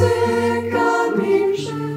se caminho